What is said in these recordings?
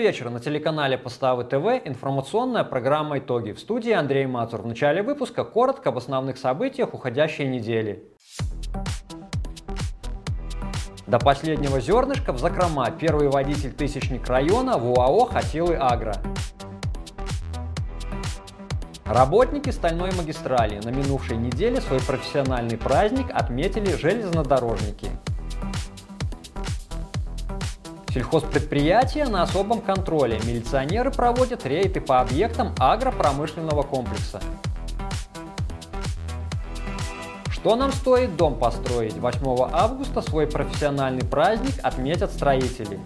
Добрый вечер. На телеканале Поставы ТВ информационная программа «Итоги». В студии Андрей Мацур. В начале выпуска коротко об основных событиях уходящей недели. До последнего зернышка в закрома первый водитель-тысячник района в УАО «Хатилы Агро». Работники стальной магистрали на минувшей неделе свой профессиональный праздник отметили железнодорожники. Сельхозпредприятия на особом контроле. Милиционеры проводят рейды по объектам агропромышленного комплекса. Что нам стоит дом построить? 8 августа свой профессиональный праздник отметят строители.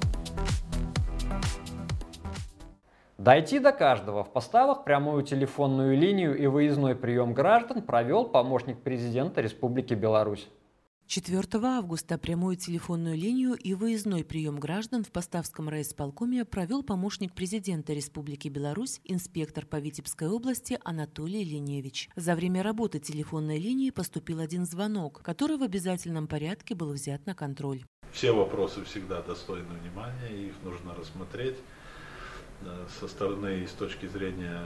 Дойти до каждого. В поставах прямую телефонную линию и выездной прием граждан провел помощник президента Республики Беларусь. 4 августа прямую телефонную линию и выездной прием граждан в Поставском райисполкоме провел помощник президента Республики Беларусь, инспектор по Витебской области Анатолий Леневич. За время работы телефонной линии поступил один звонок, который в обязательном порядке был взят на контроль. Все вопросы всегда достойны внимания, их нужно рассмотреть со стороны и с точки зрения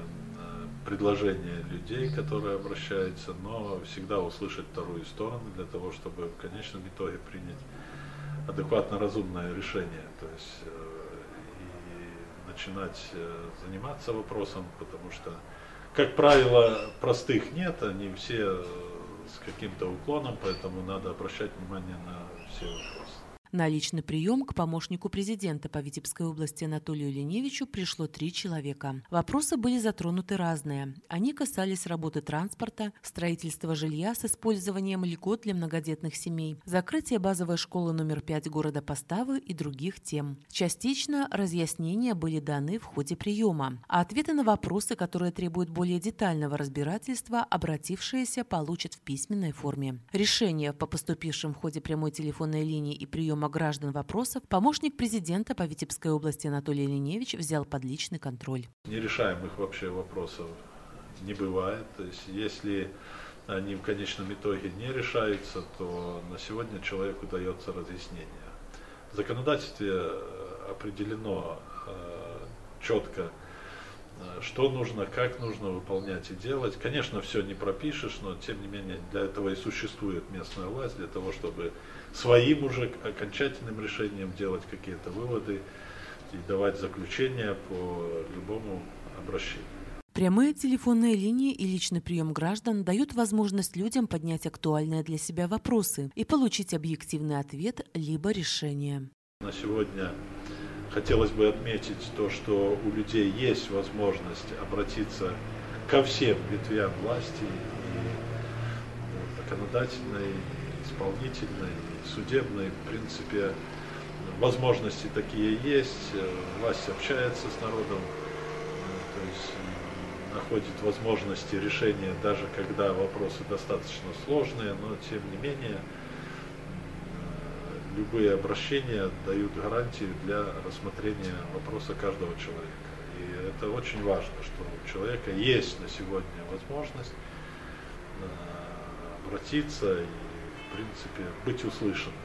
предложения людей, которые обращаются, но всегда услышать вторую сторону для того, чтобы в конечном итоге принять адекватно разумное решение. То есть э, и начинать э, заниматься вопросом, потому что, как правило, простых нет, они все э, с каким-то уклоном, поэтому надо обращать внимание на все вопросы. На личный прием к помощнику президента по Витебской области Анатолию Леневичу пришло три человека. Вопросы были затронуты разные. Они касались работы транспорта, строительства жилья с использованием льгот для многодетных семей, закрытия базовой школы номер 5 города Поставы и других тем. Частично разъяснения были даны в ходе приема, а ответы на вопросы, которые требуют более детального разбирательства, обратившиеся получат в письменной форме. Решение по поступившим в ходе прямой телефонной линии и приема приема граждан вопросов помощник президента по Витебской области Анатолий Леневич взял под личный контроль. Нерешаемых вообще вопросов не бывает. То есть если они в конечном итоге не решаются, то на сегодня человеку дается разъяснение. В законодательстве э, определено э, четко, что нужно, как нужно выполнять и делать. Конечно, все не пропишешь, но тем не менее для этого и существует местная власть, для того, чтобы своим уже окончательным решением делать какие-то выводы и давать заключения по любому обращению. Прямые телефонные линии и личный прием граждан дают возможность людям поднять актуальные для себя вопросы и получить объективный ответ либо решение. На сегодня хотелось бы отметить то, что у людей есть возможность обратиться ко всем ветвям власти, и законодательной, и исполнительной, судебной, в принципе, возможности такие есть, власть общается с народом, то есть находит возможности решения, даже когда вопросы достаточно сложные, но тем не менее любые обращения дают гарантию для рассмотрения вопроса каждого человека. И это очень важно, что у человека есть на сегодня возможность обратиться и в принципе, быть услышанным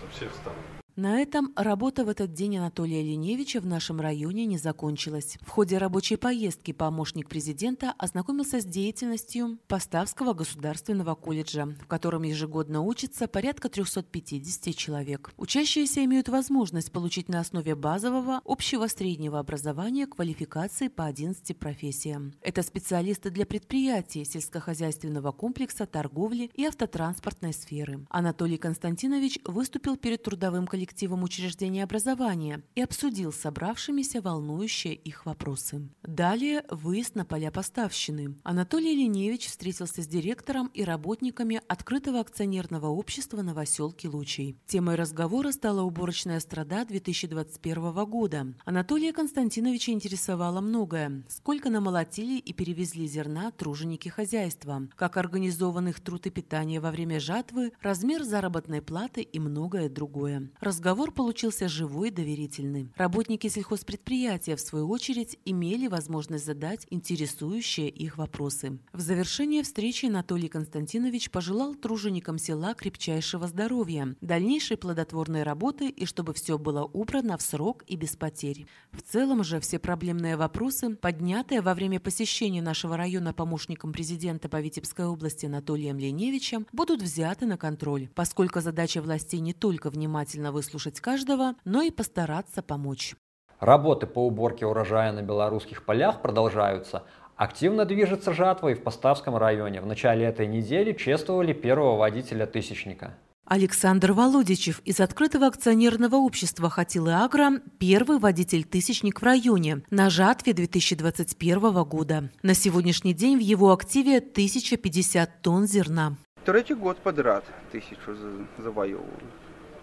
со всех сторон. На этом работа в этот день Анатолия Леневича в нашем районе не закончилась. В ходе рабочей поездки помощник президента ознакомился с деятельностью Поставского государственного колледжа, в котором ежегодно учится порядка 350 человек. Учащиеся имеют возможность получить на основе базового общего среднего образования квалификации по 11 профессиям. Это специалисты для предприятий, сельскохозяйственного комплекса, торговли и автотранспортной сферы. Анатолий Константинович выступил перед трудовым коллективом коллективом учреждения образования и обсудил собравшимися волнующие их вопросы. Далее выезд на поля поставщины. Анатолий Леневич встретился с директором и работниками открытого акционерного общества «Новоселки Лучей». Темой разговора стала уборочная страда 2021 года. Анатолия Константиновича интересовало многое. Сколько намолотили и перевезли зерна труженики хозяйства, как организован их труд и питание во время жатвы, размер заработной платы и многое другое. Разговор получился живой и доверительный. Работники сельхозпредприятия, в свою очередь, имели возможность задать интересующие их вопросы. В завершение встречи Анатолий Константинович пожелал труженикам села крепчайшего здоровья, дальнейшей плодотворной работы и чтобы все было убрано в срок и без потерь. В целом же все проблемные вопросы, поднятые во время посещения нашего района помощником президента по Витебской области Анатолием Леневичем, будут взяты на контроль, поскольку задача властей не только внимательно выслушать каждого, но и постараться помочь. Работы по уборке урожая на белорусских полях продолжаются. Активно движется жатва и в Поставском районе. В начале этой недели чествовали первого водителя «Тысячника». Александр Володичев из открытого акционерного общества «Хатилы Агро» – первый водитель-тысячник в районе на жатве 2021 года. На сегодняшний день в его активе 1050 тонн зерна. Третий год подряд тысячу завоевываю.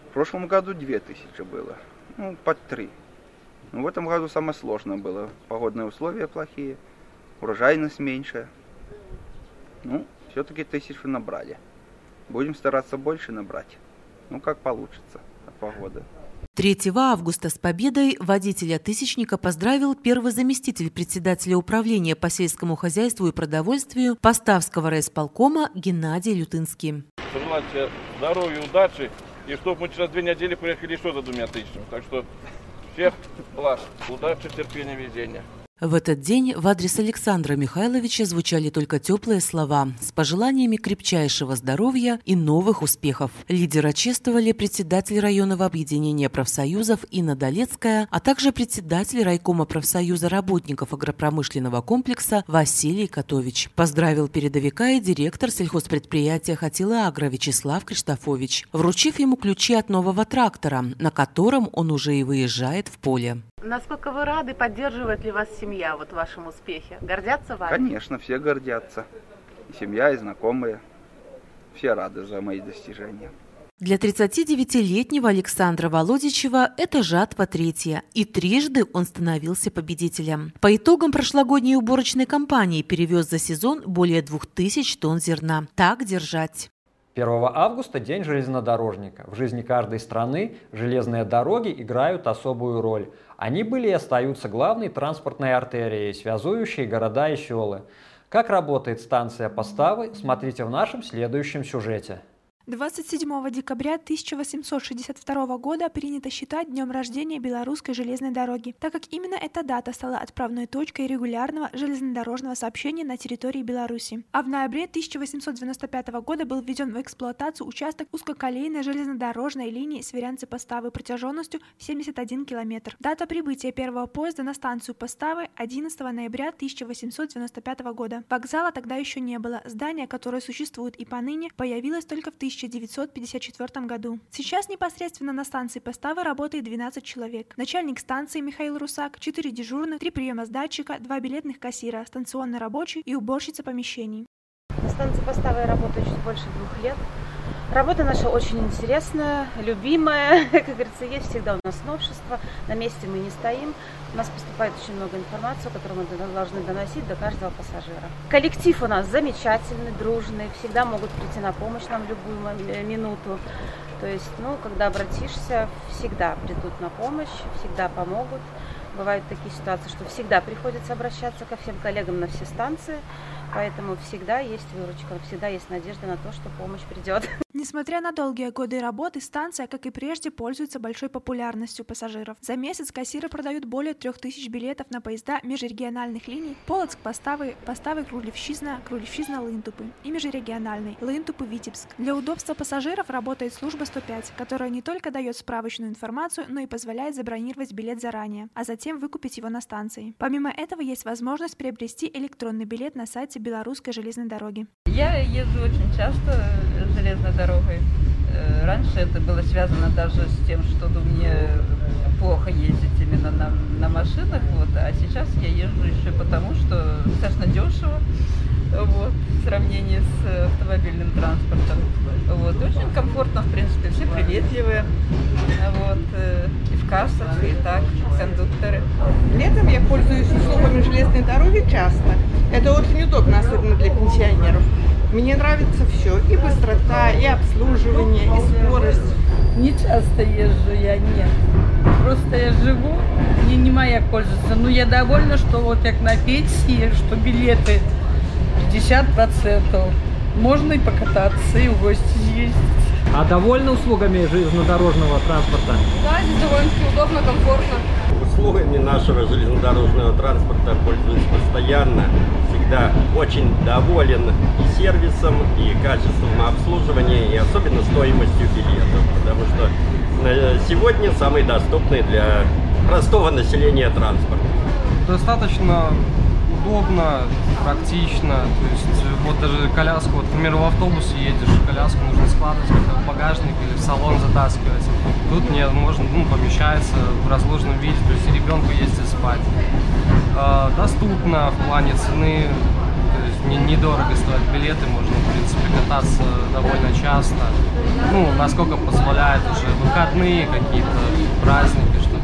В прошлом году две тысячи было, ну, под три. Но в этом году самое сложное было. Погодные условия плохие, урожайность меньше. Ну, все-таки тысячу набрали. Будем стараться больше набрать. Ну, как получится от погоды. 3 августа с победой водителя «Тысячника» поздравил первый заместитель председателя управления по сельскому хозяйству и продовольствию Поставского райисполкома Геннадий Лютынский. Пожелать здоровья, удачи и чтобы мы через две недели приехали еще за двумя тысячами. Так что всех благ, удачи, терпения, везения. В этот день в адрес Александра Михайловича звучали только теплые слова с пожеланиями крепчайшего здоровья и новых успехов. Лидера чествовали председатель районного объединения профсоюзов Инна Долецкая, а также председатель райкома профсоюза работников агропромышленного комплекса Василий Котович. Поздравил передовика и директор сельхозпредприятия «Хатила Агро» Вячеслав Криштофович, вручив ему ключи от нового трактора, на котором он уже и выезжает в поле. Насколько вы рады, поддерживает ли вас семья вот в вашем успехе? Гордятся вами? Конечно, все гордятся. И семья, и знакомые. Все рады за мои достижения. Для 39-летнего Александра Володичева это жатва третья, и трижды он становился победителем. По итогам прошлогодней уборочной кампании перевез за сезон более 2000 тонн зерна. Так держать. 1 августа – День железнодорожника. В жизни каждой страны железные дороги играют особую роль. Они были и остаются главной транспортной артерией, связующей города и селы. Как работает станция поставы, смотрите в нашем следующем сюжете. 27 декабря 1862 года принято считать днем рождения Белорусской железной дороги, так как именно эта дата стала отправной точкой регулярного железнодорожного сообщения на территории Беларуси. А в ноябре 1895 года был введен в эксплуатацию участок узкоколейной железнодорожной линии Сверянцы-Поставы протяженностью 71 километр. Дата прибытия первого поезда на станцию Поставы 11 ноября 1895 года. Вокзала тогда еще не было. Здание, которое существует и поныне, появилось только в 1000 1954 году. Сейчас непосредственно на станции поставы работает 12 человек. Начальник станции Михаил Русак, 4 дежурных, 3 приема с датчика, 2 билетных кассира, станционный рабочий и уборщица помещений. На станции поставы работаю чуть больше двух лет. Работа наша очень интересная, любимая. Как говорится, есть всегда у нас новшество. На месте мы не стоим. У нас поступает очень много информации, которую мы должны доносить до каждого пассажира. Коллектив у нас замечательный, дружный. Всегда могут прийти на помощь нам в любую минуту. То есть, ну, когда обратишься, всегда придут на помощь, всегда помогут. Бывают такие ситуации, что всегда приходится обращаться ко всем коллегам на все станции. Поэтому всегда есть выручка, всегда есть надежда на то, что помощь придет. Несмотря на долгие годы работы, станция, как и прежде, пользуется большой популярностью пассажиров. За месяц кассиры продают более 3000 билетов на поезда межрегиональных линий Полоцк, Поставы, Поставы, Крулевщизна, Крулевщизна, Лынтупы и межрегиональный Лынтупы, Витебск. Для удобства пассажиров работает служба 105, которая не только дает справочную информацию, но и позволяет забронировать билет заранее, а затем выкупить его на станции. Помимо этого есть возможность приобрести электронный билет на сайте белорусской железной дороги. Я езжу очень часто железной дорогой. Э, раньше это было связано даже с тем, что мне плохо ездить именно на, на машинах, вот, а сейчас я езжу еще потому, что достаточно дешево вот, в сравнении с автомобильным транспортом. Вот, очень комфортно, в принципе, все приветливые. Вот, э, и в кассах, и так, кондукторы. Летом я пользуюсь услугами железной дороги часто. Это очень удобно, особенно для пенсионеров. Мне нравится все. И быстрота, и обслуживание, и скорость. Ничего часто езжу я, нет. Просто я живу, мне не моя пользуется. Но я довольна, что вот как на пенсии, что билеты 50%. Можно и покататься, и в гости съездить. А довольны услугами железнодорожного транспорта? Да, здесь довольно-таки удобно, комфортно. Услугами нашего железнодорожного транспорта пользуюсь постоянно. Всегда очень доволен и сервисом, и качеством обслуживания, и особенно стоимостью билетов. Потому что сегодня самый доступный для простого населения транспорт. Достаточно удобно, практично. То есть вот даже коляску, вот, например, в автобусе едешь, коляску нужно складывать в багажник или в салон затаскивать. Тут не можно, ну, помещается в разложенном виде, то есть ребенку и спать. Э, доступно в плане цены, то есть не, недорого стоят билеты, можно, в принципе, кататься довольно часто. Ну, насколько позволяет уже выходные какие-то, праздники, чтобы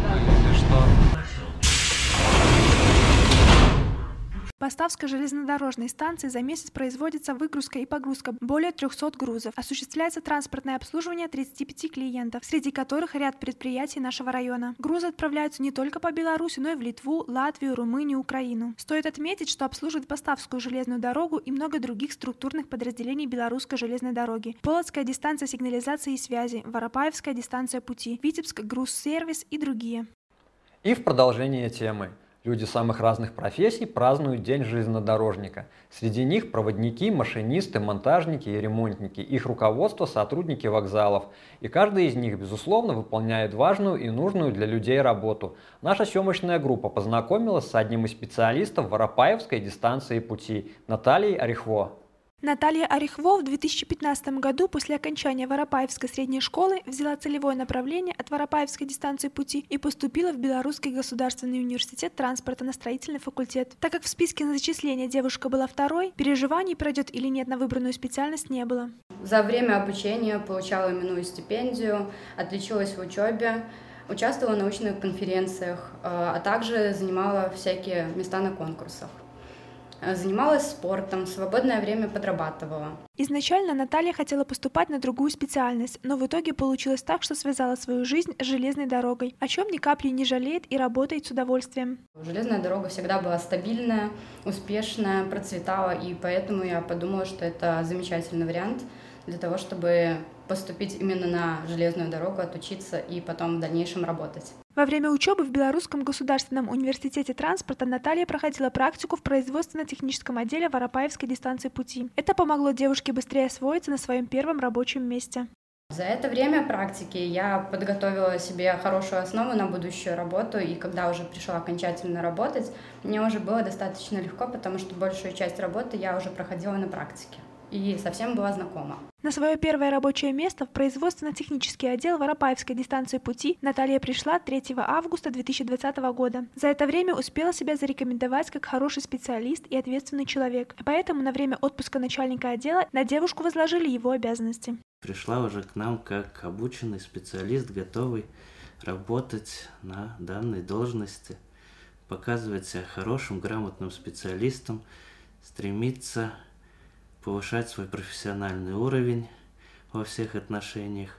Поставской железнодорожной станции за месяц производится выгрузка и погрузка более 300 грузов. Осуществляется транспортное обслуживание 35 клиентов, среди которых ряд предприятий нашего района. Грузы отправляются не только по Беларуси, но и в Литву, Латвию, Румынию, Украину. Стоит отметить, что обслуживает Поставскую железную дорогу и много других структурных подразделений Белорусской железной дороги. Полоцкая дистанция сигнализации и связи, Воропаевская дистанция пути, Витебск груз-сервис и другие. И в продолжение темы. Люди самых разных профессий празднуют День железнодорожника. Среди них проводники, машинисты, монтажники и ремонтники, их руководство, сотрудники вокзалов. И каждый из них, безусловно, выполняет важную и нужную для людей работу. Наша съемочная группа познакомилась с одним из специалистов Воропаевской дистанции пути Натальей Орехво. Наталья Орехво в 2015 году после окончания Воропаевской средней школы взяла целевое направление от Воропаевской дистанции пути и поступила в Белорусский государственный университет транспорта на строительный факультет. Так как в списке на зачисление девушка была второй, переживаний, пройдет или нет на выбранную специальность, не было. За время обучения получала именную стипендию, отличилась в учебе, участвовала в научных конференциях, э, а также занимала всякие места на конкурсах. Э, занималась спортом, свободное время подрабатывала. Изначально Наталья хотела поступать на другую специальность, но в итоге получилось так, что связала свою жизнь с железной дорогой, о чем ни капли не жалеет и работает с удовольствием. Железная дорога всегда была стабильная, успешная, процветала, и поэтому я подумала, что это замечательный вариант для того, чтобы поступить именно на железную дорогу, отучиться и потом в дальнейшем работать. Во время учебы в Белорусском государственном университете транспорта Наталья проходила практику в производственно-техническом отделе Воропаевской дистанции пути. Это помогло девушке быстрее освоиться на своем первом рабочем месте. За это время практики я подготовила себе хорошую основу на будущую работу, и когда уже пришла окончательно работать, мне уже было достаточно легко, потому что большую часть работы я уже проходила на практике и совсем была знакома. На свое первое рабочее место в производственно-технический отдел Воропаевской дистанции пути Наталья пришла 3 августа 2020 года. За это время успела себя зарекомендовать как хороший специалист и ответственный человек, поэтому на время отпуска начальника отдела на девушку возложили его обязанности. Пришла уже к нам как обученный специалист, готовый работать на данной должности, показывать себя хорошим, грамотным специалистом, стремиться повышать свой профессиональный уровень во всех отношениях,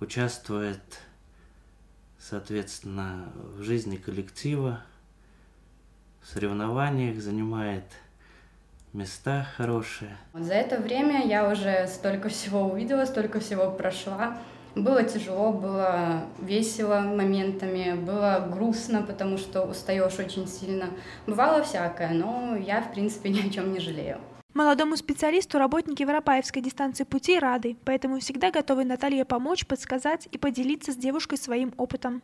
участвует, соответственно, в жизни коллектива, в соревнованиях, занимает места хорошие. За это время я уже столько всего увидела, столько всего прошла. Было тяжело, было весело моментами, было грустно, потому что устаешь очень сильно. Бывало всякое, но я, в принципе, ни о чем не жалею. Молодому специалисту работники Воропаевской дистанции пути рады, поэтому всегда готовы Наталье помочь, подсказать и поделиться с девушкой своим опытом.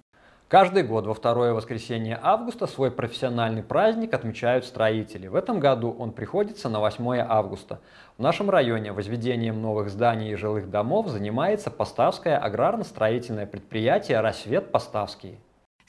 Каждый год во второе воскресенье августа свой профессиональный праздник отмечают строители. В этом году он приходится на 8 августа. В нашем районе возведением новых зданий и жилых домов занимается Поставское аграрно-строительное предприятие «Рассвет Поставский».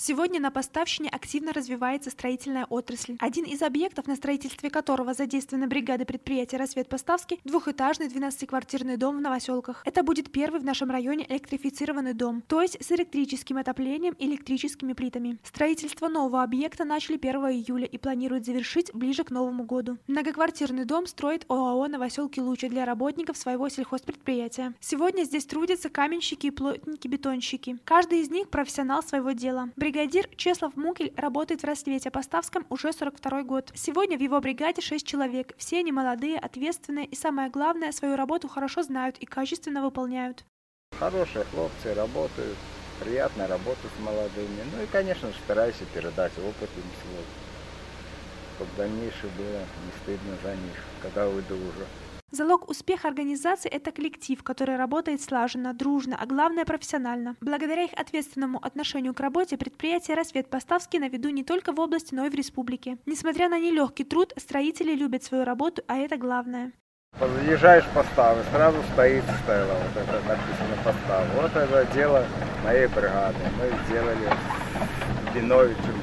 Сегодня на Поставщине активно развивается строительная отрасль. Один из объектов, на строительстве которого задействованы бригады предприятия «Рассвет Поставский» – двухэтажный 12-квартирный дом в Новоселках. Это будет первый в нашем районе электрифицированный дом, то есть с электрическим отоплением и электрическими плитами. Строительство нового объекта начали 1 июля и планируют завершить ближе к Новому году. Многоквартирный дом строит ОАО «Новоселки Лучи» для работников своего сельхозпредприятия. Сегодня здесь трудятся каменщики и плотники-бетонщики. Каждый из них профессионал своего дела. Бригадир Чеслав Мукель работает в Рассвете Поставском уже 42 год. Сегодня в его бригаде 6 человек. Все они молодые, ответственные и, самое главное, свою работу хорошо знают и качественно выполняют. Хорошие хлопцы работают, приятно работать с молодыми. Ну и, конечно, стараюсь передать опыт им свой, чтобы в дальнейшем было не стыдно за них, когда уйду уже. Залог успеха организации – это коллектив, который работает слаженно, дружно, а главное – профессионально. Благодаря их ответственному отношению к работе предприятие «Рассвет Поставский» на виду не только в области, но и в республике. Несмотря на нелегкий труд, строители любят свою работу, а это главное. Подъезжаешь поставы, сразу стоит стела, вот это написано постав. Вот это дело моей бригады. Мы сделали с Биновичем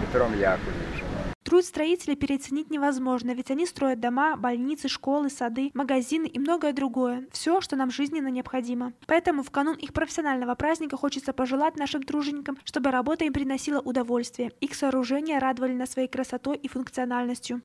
Петром Яковлевичем. Труд строителей переоценить невозможно, ведь они строят дома, больницы, школы, сады, магазины и многое другое. Все, что нам жизненно необходимо. Поэтому в канун их профессионального праздника хочется пожелать нашим труженикам, чтобы работа им приносила удовольствие. Их сооружения радовали нас своей красотой и функциональностью.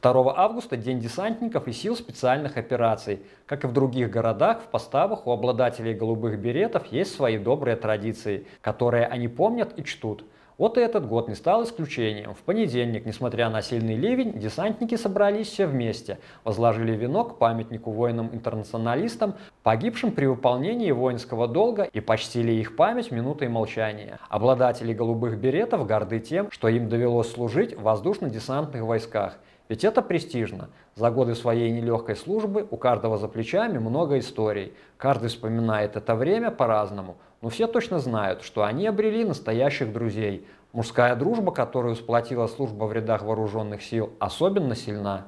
2 августа – День десантников и сил специальных операций. Как и в других городах, в поставах у обладателей голубых беретов есть свои добрые традиции, которые они помнят и чтут – вот и этот год не стал исключением. В понедельник, несмотря на сильный ливень, десантники собрались все вместе, возложили венок памятнику воинам-интернационалистам, погибшим при выполнении воинского долга и почтили их память минутой молчания. Обладатели голубых беретов горды тем, что им довелось служить в воздушно-десантных войсках. Ведь это престижно. За годы своей нелегкой службы у каждого за плечами много историй. Каждый вспоминает это время по-разному. Но все точно знают, что они обрели настоящих друзей. Мужская дружба, которую сплотила служба в рядах вооруженных сил, особенно сильна.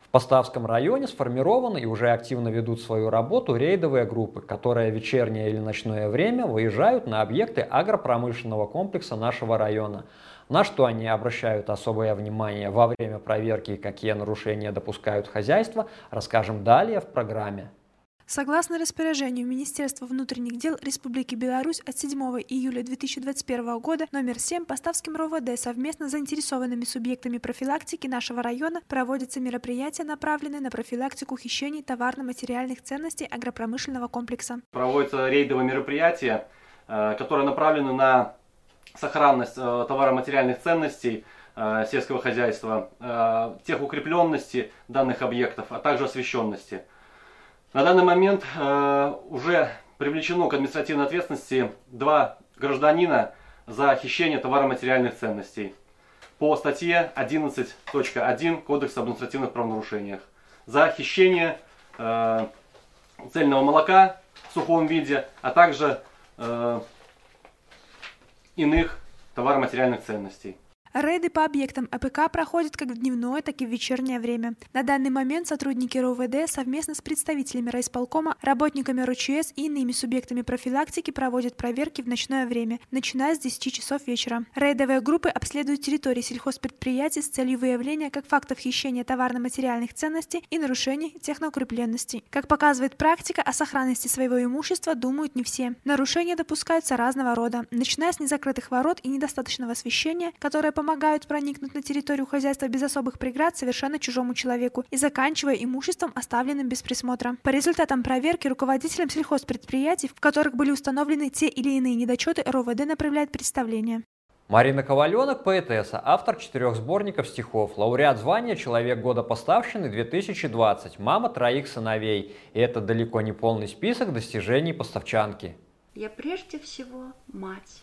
В Поставском районе сформированы и уже активно ведут свою работу рейдовые группы, которые в вечернее или ночное время выезжают на объекты агропромышленного комплекса нашего района. На что они обращают особое внимание во время проверки и какие нарушения допускают хозяйства, расскажем далее в программе. Согласно распоряжению Министерства внутренних дел Республики Беларусь от 7 июля 2021 года номер 7 Поставским РОВД совместно с заинтересованными субъектами профилактики нашего района проводятся мероприятия, направленные на профилактику хищений товарно-материальных ценностей агропромышленного комплекса. Проводятся рейдовые мероприятия, э, которые направлены на сохранность э, товаро-материальных ценностей э, сельского хозяйства, тех укрепленности данных объектов, а также освещенности. На данный момент э, уже привлечено к административной ответственности два гражданина за хищение товаро-материальных ценностей по статье 11.1 Кодекса об административных правонарушениях за хищение э, цельного молока в сухом виде, а также э, иных товаро-материальных ценностей. Рейды по объектам АПК проходят как в дневное, так и в вечернее время. На данный момент сотрудники РОВД совместно с представителями райисполкома, работниками РУЧС и иными субъектами профилактики проводят проверки в ночное время, начиная с 10 часов вечера. Рейдовые группы обследуют территории сельхозпредприятий с целью выявления как фактов хищения товарно-материальных ценностей и нарушений техноукрепленности. Как показывает практика, о сохранности своего имущества думают не все. Нарушения допускаются разного рода, начиная с незакрытых ворот и недостаточного освещения, которое помогают проникнуть на территорию хозяйства без особых преград совершенно чужому человеку и заканчивая имуществом, оставленным без присмотра. По результатам проверки руководителям сельхозпредприятий, в которых были установлены те или иные недочеты, РОВД направляет представление. Марина Коваленок, поэтесса, автор четырех сборников стихов, лауреат звания «Человек года поставщины 2020», мама троих сыновей. И это далеко не полный список достижений поставчанки. Я прежде всего мать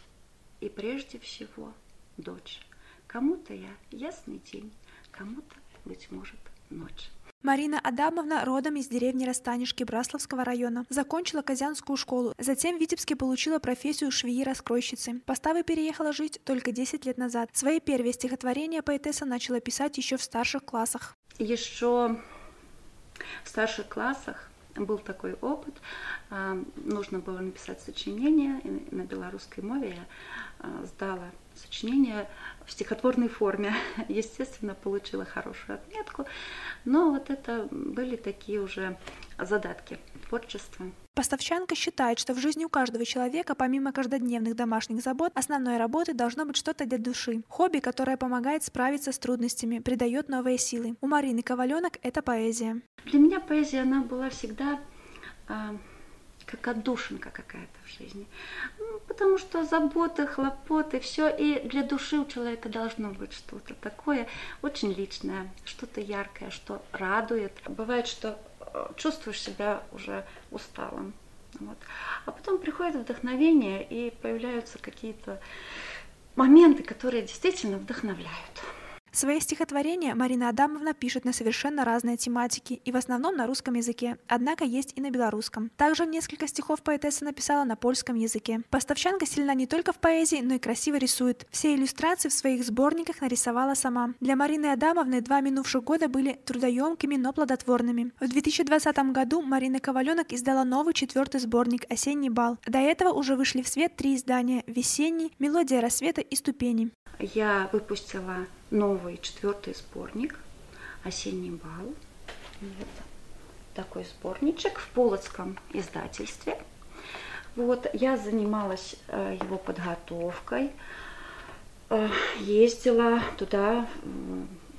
и прежде всего дочь. Кому-то я ясный день, кому-то, быть может, ночь. Марина Адамовна родом из деревни Растанишки Брасловского района. Закончила Казянскую школу. Затем в Витебске получила профессию швеи-раскройщицы. Поставы переехала жить только 10 лет назад. Свои первые стихотворения поэтесса начала писать еще в старших классах. Еще в старших классах был такой опыт. А, нужно было написать сочинение на белорусской мове. Я а, сдала сочинение в стихотворной форме. Естественно, получила хорошую отметку. Но вот это были такие уже задатки творчества. Поставчанка считает, что в жизни у каждого человека, помимо каждодневных домашних забот, основной работы должно быть что-то для души. Хобби, которое помогает справиться с трудностями, придает новые силы. У Марины Коваленок это поэзия. Для меня поэзия, она была всегда а, как отдушинка какая-то в жизни. Ну, потому что заботы, хлопоты, все. И для души у человека должно быть что-то такое очень личное, что-то яркое, что радует. Бывает, что чувствуешь себя уже усталым. Вот. А потом приходит вдохновение, и появляются какие-то моменты, которые действительно вдохновляют. Свои стихотворения Марина Адамовна пишет на совершенно разные тематики и в основном на русском языке, однако есть и на белорусском. Также несколько стихов поэтесса написала на польском языке. Поставчанка сильна не только в поэзии, но и красиво рисует. Все иллюстрации в своих сборниках нарисовала сама. Для Марины Адамовны два минувших года были трудоемкими, но плодотворными. В 2020 году Марина Коваленок издала новый четвертый сборник «Осенний бал». До этого уже вышли в свет три издания «Весенний», «Мелодия рассвета» и «Ступени». Я выпустила новый четвертый сборник «Осенний бал». Вот такой сборничек в Полоцком издательстве. Вот, я занималась э, его подготовкой, э, ездила туда,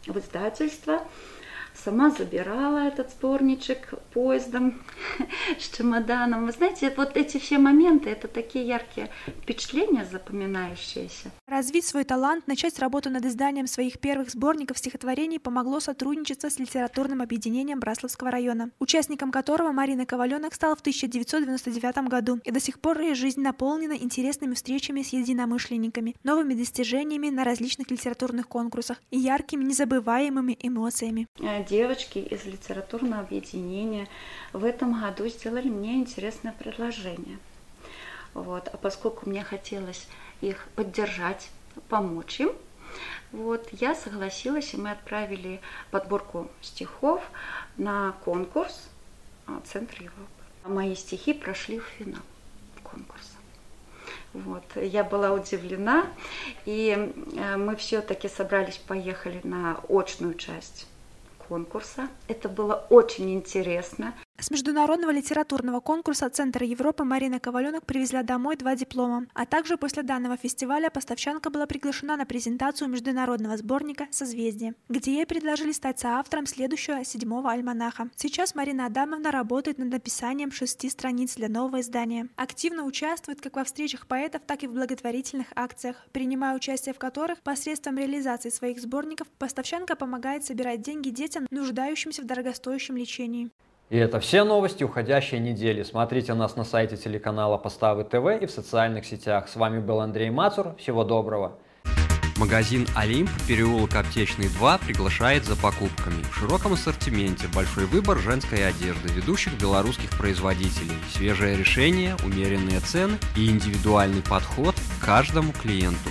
в издательство, сама забирала этот сборничек поездом с чемоданом. Вы знаете, вот эти все моменты, это такие яркие впечатления, запоминающиеся. Развить свой талант, начать работу над изданием своих первых сборников стихотворений помогло сотрудничество с литературным объединением Брасловского района, участником которого Марина Коваленок стала в 1999 году, и до сих пор ее жизнь наполнена интересными встречами с единомышленниками, новыми достижениями на различных литературных конкурсах и яркими незабываемыми эмоциями. Девочки из литературного объединения в этом году сделали мне интересное предложение. Вот. А поскольку мне хотелось их поддержать, помочь им, вот, я согласилась, и мы отправили подборку стихов на конкурс а, Центр Европы. Мои стихи прошли в финал конкурса. Вот. Я была удивлена, и э, мы все-таки собрались, поехали на очную часть конкурса. Это было очень интересно. С международного литературного конкурса Центра Европы Марина Коваленок привезла домой два диплома, а также после данного фестиваля поставщанка была приглашена на презентацию международного сборника «Созвездие», где ей предложили стать соавтором следующего седьмого альманаха. Сейчас Марина Адамовна работает над написанием шести страниц для нового издания. Активно участвует как во встречах поэтов, так и в благотворительных акциях, принимая участие в которых посредством реализации своих сборников поставщанка помогает собирать деньги детям, нуждающимся в дорогостоящем лечении. И это все новости уходящей недели. Смотрите нас на сайте телеканала Поставы ТВ и в социальных сетях. С вами был Андрей Мацур. Всего доброго. Магазин «Олимп», переулок Аптечный 2 приглашает за покупками. В широком ассортименте большой выбор женской одежды ведущих белорусских производителей, свежее решение, умеренные цены и индивидуальный подход к каждому клиенту.